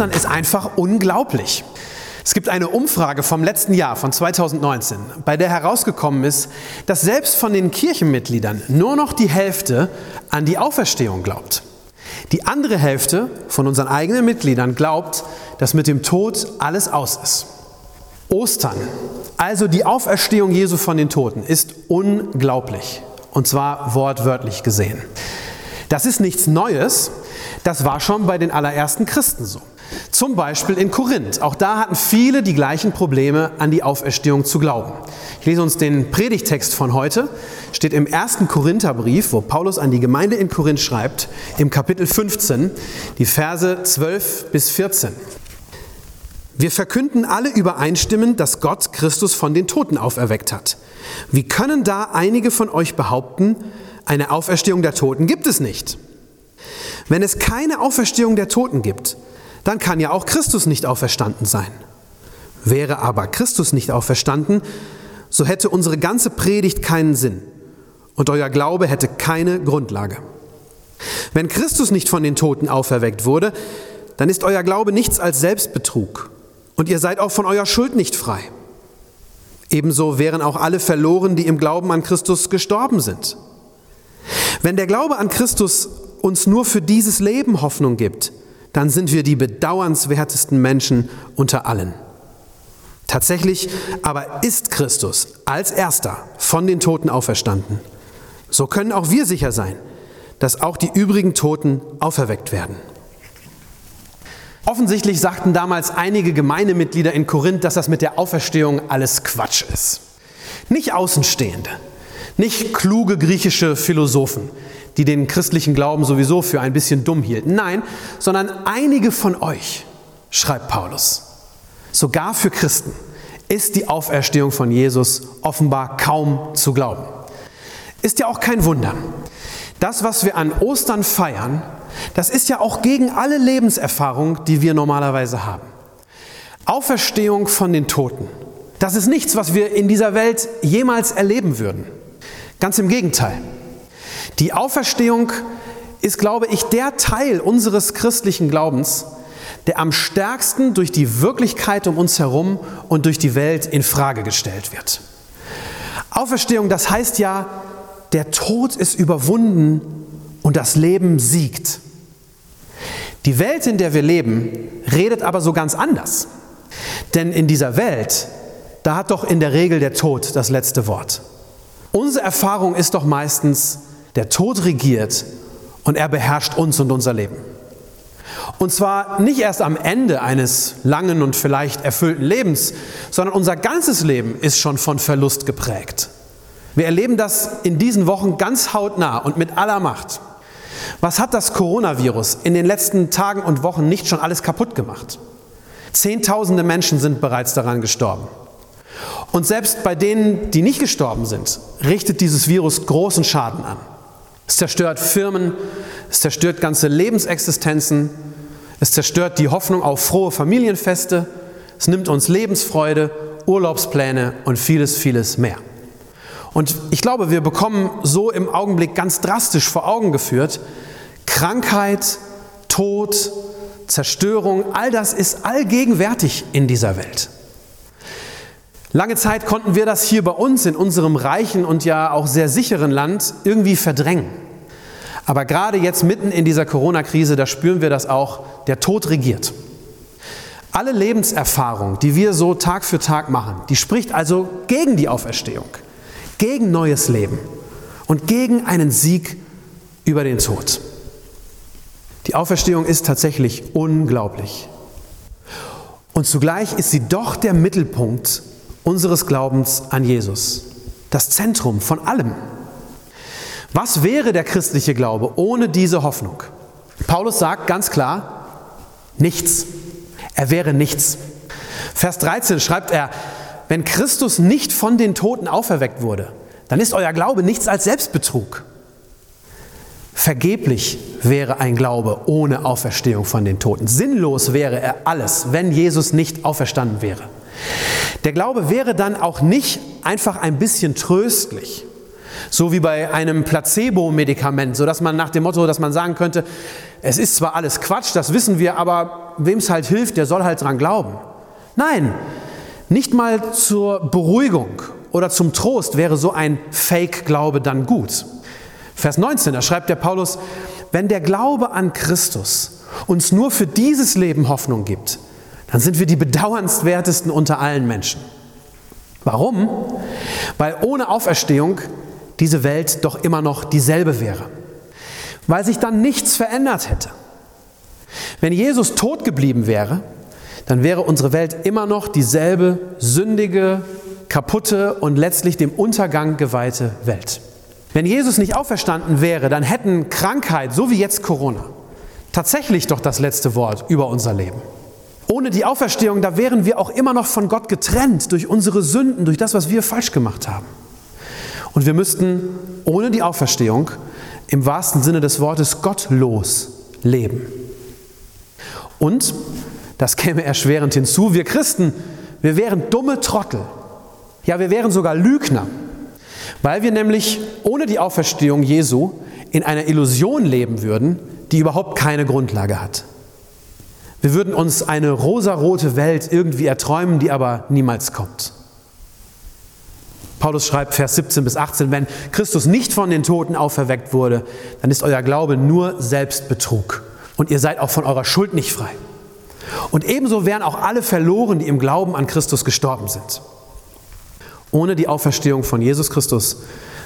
Ostern ist einfach unglaublich. Es gibt eine Umfrage vom letzten Jahr, von 2019, bei der herausgekommen ist, dass selbst von den Kirchenmitgliedern nur noch die Hälfte an die Auferstehung glaubt. Die andere Hälfte von unseren eigenen Mitgliedern glaubt, dass mit dem Tod alles aus ist. Ostern, also die Auferstehung Jesu von den Toten, ist unglaublich. Und zwar wortwörtlich gesehen. Das ist nichts Neues, das war schon bei den allerersten Christen so. Zum Beispiel in Korinth. Auch da hatten viele die gleichen Probleme, an die Auferstehung zu glauben. Ich lese uns den Predigtext von heute. Steht im ersten Korintherbrief, wo Paulus an die Gemeinde in Korinth schreibt, im Kapitel 15, die Verse 12 bis 14. Wir verkünden alle übereinstimmend, dass Gott Christus von den Toten auferweckt hat. Wie können da einige von euch behaupten, eine Auferstehung der Toten gibt es nicht? Wenn es keine Auferstehung der Toten gibt, dann kann ja auch Christus nicht auferstanden sein. Wäre aber Christus nicht auferstanden, so hätte unsere ganze Predigt keinen Sinn und euer Glaube hätte keine Grundlage. Wenn Christus nicht von den Toten auferweckt wurde, dann ist euer Glaube nichts als Selbstbetrug und ihr seid auch von eurer Schuld nicht frei. Ebenso wären auch alle verloren, die im Glauben an Christus gestorben sind. Wenn der Glaube an Christus uns nur für dieses Leben Hoffnung gibt, dann sind wir die bedauernswertesten Menschen unter allen. Tatsächlich aber ist Christus als erster von den Toten auferstanden. So können auch wir sicher sein, dass auch die übrigen Toten auferweckt werden. Offensichtlich sagten damals einige Gemeindemitglieder in Korinth, dass das mit der Auferstehung alles Quatsch ist. Nicht Außenstehende, nicht kluge griechische Philosophen, die den christlichen Glauben sowieso für ein bisschen dumm hielten. Nein, sondern einige von euch, schreibt Paulus, sogar für Christen ist die Auferstehung von Jesus offenbar kaum zu glauben. Ist ja auch kein Wunder. Das, was wir an Ostern feiern, das ist ja auch gegen alle Lebenserfahrung, die wir normalerweise haben. Auferstehung von den Toten, das ist nichts, was wir in dieser Welt jemals erleben würden. Ganz im Gegenteil. Die Auferstehung ist, glaube ich, der Teil unseres christlichen Glaubens, der am stärksten durch die Wirklichkeit um uns herum und durch die Welt in Frage gestellt wird. Auferstehung, das heißt ja, der Tod ist überwunden und das Leben siegt. Die Welt, in der wir leben, redet aber so ganz anders. Denn in dieser Welt, da hat doch in der Regel der Tod das letzte Wort. Unsere Erfahrung ist doch meistens, der Tod regiert und er beherrscht uns und unser Leben. Und zwar nicht erst am Ende eines langen und vielleicht erfüllten Lebens, sondern unser ganzes Leben ist schon von Verlust geprägt. Wir erleben das in diesen Wochen ganz hautnah und mit aller Macht. Was hat das Coronavirus in den letzten Tagen und Wochen nicht schon alles kaputt gemacht? Zehntausende Menschen sind bereits daran gestorben. Und selbst bei denen, die nicht gestorben sind, richtet dieses Virus großen Schaden an. Es zerstört Firmen, es zerstört ganze Lebensexistenzen, es zerstört die Hoffnung auf frohe Familienfeste, es nimmt uns Lebensfreude, Urlaubspläne und vieles, vieles mehr. Und ich glaube, wir bekommen so im Augenblick ganz drastisch vor Augen geführt, Krankheit, Tod, Zerstörung, all das ist allgegenwärtig in dieser Welt. Lange Zeit konnten wir das hier bei uns in unserem reichen und ja auch sehr sicheren Land irgendwie verdrängen. Aber gerade jetzt mitten in dieser Corona-Krise, da spüren wir das auch, der Tod regiert. Alle Lebenserfahrung, die wir so Tag für Tag machen, die spricht also gegen die Auferstehung, gegen neues Leben und gegen einen Sieg über den Tod. Die Auferstehung ist tatsächlich unglaublich. Und zugleich ist sie doch der Mittelpunkt unseres Glaubens an Jesus. Das Zentrum von allem. Was wäre der christliche Glaube ohne diese Hoffnung? Paulus sagt ganz klar, nichts. Er wäre nichts. Vers 13 schreibt er, wenn Christus nicht von den Toten auferweckt wurde, dann ist euer Glaube nichts als Selbstbetrug. Vergeblich wäre ein Glaube ohne Auferstehung von den Toten. Sinnlos wäre er alles, wenn Jesus nicht auferstanden wäre. Der Glaube wäre dann auch nicht einfach ein bisschen tröstlich, so wie bei einem Placebo-Medikament, so dass man nach dem Motto, dass man sagen könnte, es ist zwar alles Quatsch, das wissen wir, aber wem es halt hilft, der soll halt dran glauben. Nein, nicht mal zur Beruhigung oder zum Trost wäre so ein Fake-Glaube dann gut. Vers 19, da schreibt der Paulus, wenn der Glaube an Christus uns nur für dieses Leben Hoffnung gibt, dann sind wir die bedauernswertesten unter allen Menschen. Warum? Weil ohne Auferstehung diese Welt doch immer noch dieselbe wäre. Weil sich dann nichts verändert hätte. Wenn Jesus tot geblieben wäre, dann wäre unsere Welt immer noch dieselbe sündige, kaputte und letztlich dem Untergang geweihte Welt. Wenn Jesus nicht auferstanden wäre, dann hätten Krankheit, so wie jetzt Corona, tatsächlich doch das letzte Wort über unser Leben. Ohne die Auferstehung, da wären wir auch immer noch von Gott getrennt durch unsere Sünden, durch das, was wir falsch gemacht haben. Und wir müssten ohne die Auferstehung im wahrsten Sinne des Wortes gottlos leben. Und, das käme erschwerend hinzu, wir Christen, wir wären dumme Trottel. Ja, wir wären sogar Lügner. Weil wir nämlich ohne die Auferstehung Jesu in einer Illusion leben würden, die überhaupt keine Grundlage hat. Wir würden uns eine rosarote Welt irgendwie erträumen, die aber niemals kommt. Paulus schreibt Vers 17 bis 18, wenn Christus nicht von den Toten auferweckt wurde, dann ist euer Glaube nur Selbstbetrug und ihr seid auch von eurer Schuld nicht frei. Und ebenso wären auch alle verloren, die im Glauben an Christus gestorben sind. Ohne die Auferstehung von Jesus Christus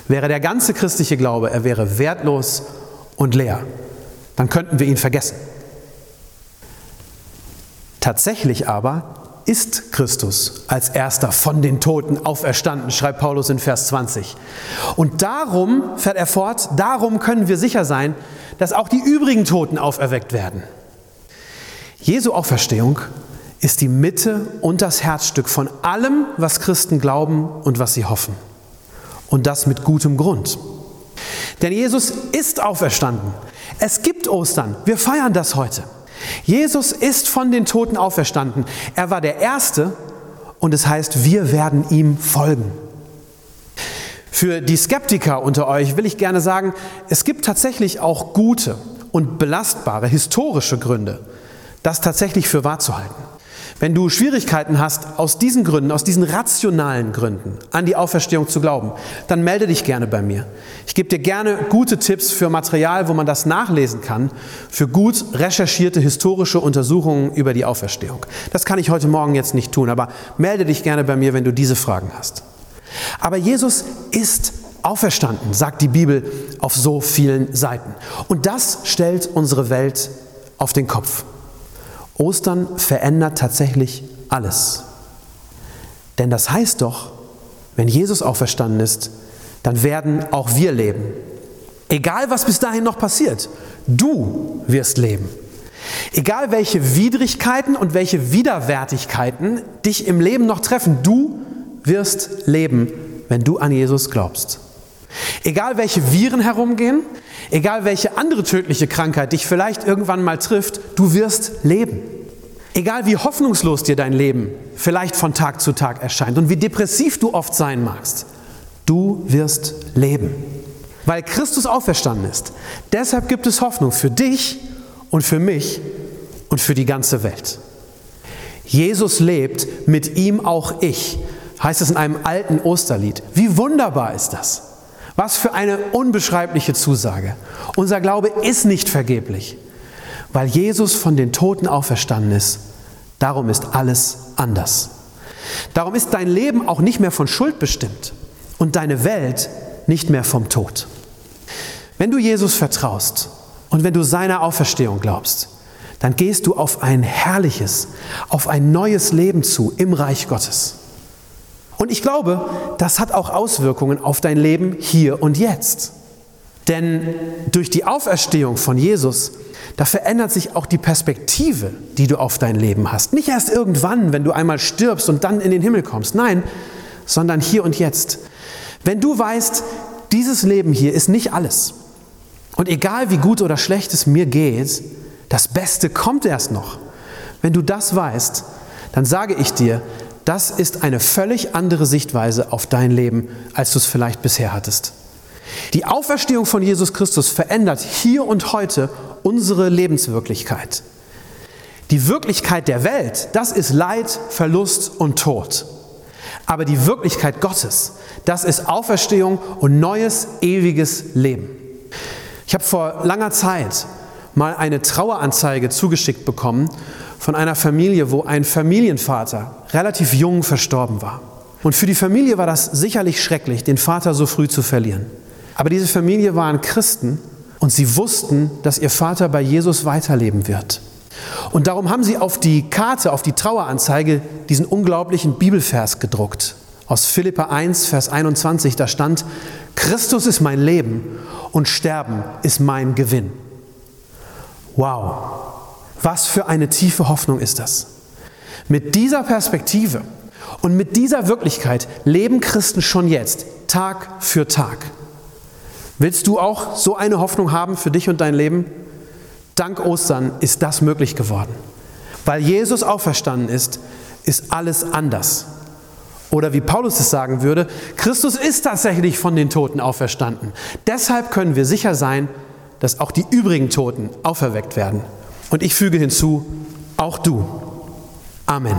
wäre der ganze christliche Glaube, er wäre wertlos und leer. Dann könnten wir ihn vergessen. Tatsächlich aber ist Christus als erster von den Toten auferstanden, schreibt Paulus in Vers 20. Und darum, fährt er fort, darum können wir sicher sein, dass auch die übrigen Toten auferweckt werden. Jesu Auferstehung ist die Mitte und das Herzstück von allem, was Christen glauben und was sie hoffen. Und das mit gutem Grund. Denn Jesus ist auferstanden. Es gibt Ostern. Wir feiern das heute. Jesus ist von den Toten auferstanden. Er war der Erste und es heißt, wir werden ihm folgen. Für die Skeptiker unter euch will ich gerne sagen, es gibt tatsächlich auch gute und belastbare historische Gründe, das tatsächlich für wahr zu halten. Wenn du Schwierigkeiten hast, aus diesen Gründen, aus diesen rationalen Gründen an die Auferstehung zu glauben, dann melde dich gerne bei mir. Ich gebe dir gerne gute Tipps für Material, wo man das nachlesen kann, für gut recherchierte historische Untersuchungen über die Auferstehung. Das kann ich heute Morgen jetzt nicht tun, aber melde dich gerne bei mir, wenn du diese Fragen hast. Aber Jesus ist auferstanden, sagt die Bibel auf so vielen Seiten. Und das stellt unsere Welt auf den Kopf. Ostern verändert tatsächlich alles. Denn das heißt doch, wenn Jesus auferstanden ist, dann werden auch wir leben. Egal, was bis dahin noch passiert, du wirst leben. Egal, welche Widrigkeiten und welche Widerwärtigkeiten dich im Leben noch treffen, du wirst leben, wenn du an Jesus glaubst. Egal, welche Viren herumgehen, Egal welche andere tödliche Krankheit dich vielleicht irgendwann mal trifft, du wirst leben. Egal wie hoffnungslos dir dein Leben vielleicht von Tag zu Tag erscheint und wie depressiv du oft sein magst, du wirst leben. Weil Christus auferstanden ist. Deshalb gibt es Hoffnung für dich und für mich und für die ganze Welt. Jesus lebt, mit ihm auch ich, heißt es in einem alten Osterlied. Wie wunderbar ist das? Was für eine unbeschreibliche Zusage. Unser Glaube ist nicht vergeblich, weil Jesus von den Toten auferstanden ist. Darum ist alles anders. Darum ist dein Leben auch nicht mehr von Schuld bestimmt und deine Welt nicht mehr vom Tod. Wenn du Jesus vertraust und wenn du seiner Auferstehung glaubst, dann gehst du auf ein herrliches, auf ein neues Leben zu im Reich Gottes. Und ich glaube, das hat auch Auswirkungen auf dein Leben hier und jetzt. Denn durch die Auferstehung von Jesus, da verändert sich auch die Perspektive, die du auf dein Leben hast. Nicht erst irgendwann, wenn du einmal stirbst und dann in den Himmel kommst. Nein, sondern hier und jetzt. Wenn du weißt, dieses Leben hier ist nicht alles. Und egal wie gut oder schlecht es mir geht, das Beste kommt erst noch. Wenn du das weißt, dann sage ich dir, das ist eine völlig andere Sichtweise auf dein Leben, als du es vielleicht bisher hattest. Die Auferstehung von Jesus Christus verändert hier und heute unsere Lebenswirklichkeit. Die Wirklichkeit der Welt, das ist Leid, Verlust und Tod. Aber die Wirklichkeit Gottes, das ist Auferstehung und neues, ewiges Leben. Ich habe vor langer Zeit mal eine Traueranzeige zugeschickt bekommen von einer Familie, wo ein Familienvater relativ jung verstorben war. Und für die Familie war das sicherlich schrecklich, den Vater so früh zu verlieren. Aber diese Familie waren Christen und sie wussten, dass ihr Vater bei Jesus weiterleben wird. Und darum haben sie auf die Karte, auf die Traueranzeige diesen unglaublichen Bibelvers gedruckt. Aus Philippa 1, Vers 21, da stand, Christus ist mein Leben und Sterben ist mein Gewinn. Wow, was für eine tiefe Hoffnung ist das. Mit dieser Perspektive und mit dieser Wirklichkeit leben Christen schon jetzt, Tag für Tag. Willst du auch so eine Hoffnung haben für dich und dein Leben? Dank Ostern ist das möglich geworden. Weil Jesus auferstanden ist, ist alles anders. Oder wie Paulus es sagen würde, Christus ist tatsächlich von den Toten auferstanden. Deshalb können wir sicher sein, dass auch die übrigen Toten auferweckt werden. Und ich füge hinzu, auch du. Amen.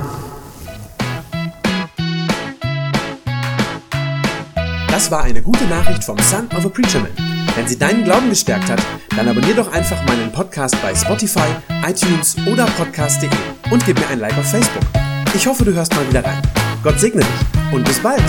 Das war eine gute Nachricht vom Son of a Preacher Man. Wenn sie deinen Glauben gestärkt hat, dann abonnier doch einfach meinen Podcast bei Spotify, iTunes oder podcast.de und gib mir ein Like auf Facebook. Ich hoffe, du hörst mal wieder rein. Gott segne dich und bis bald.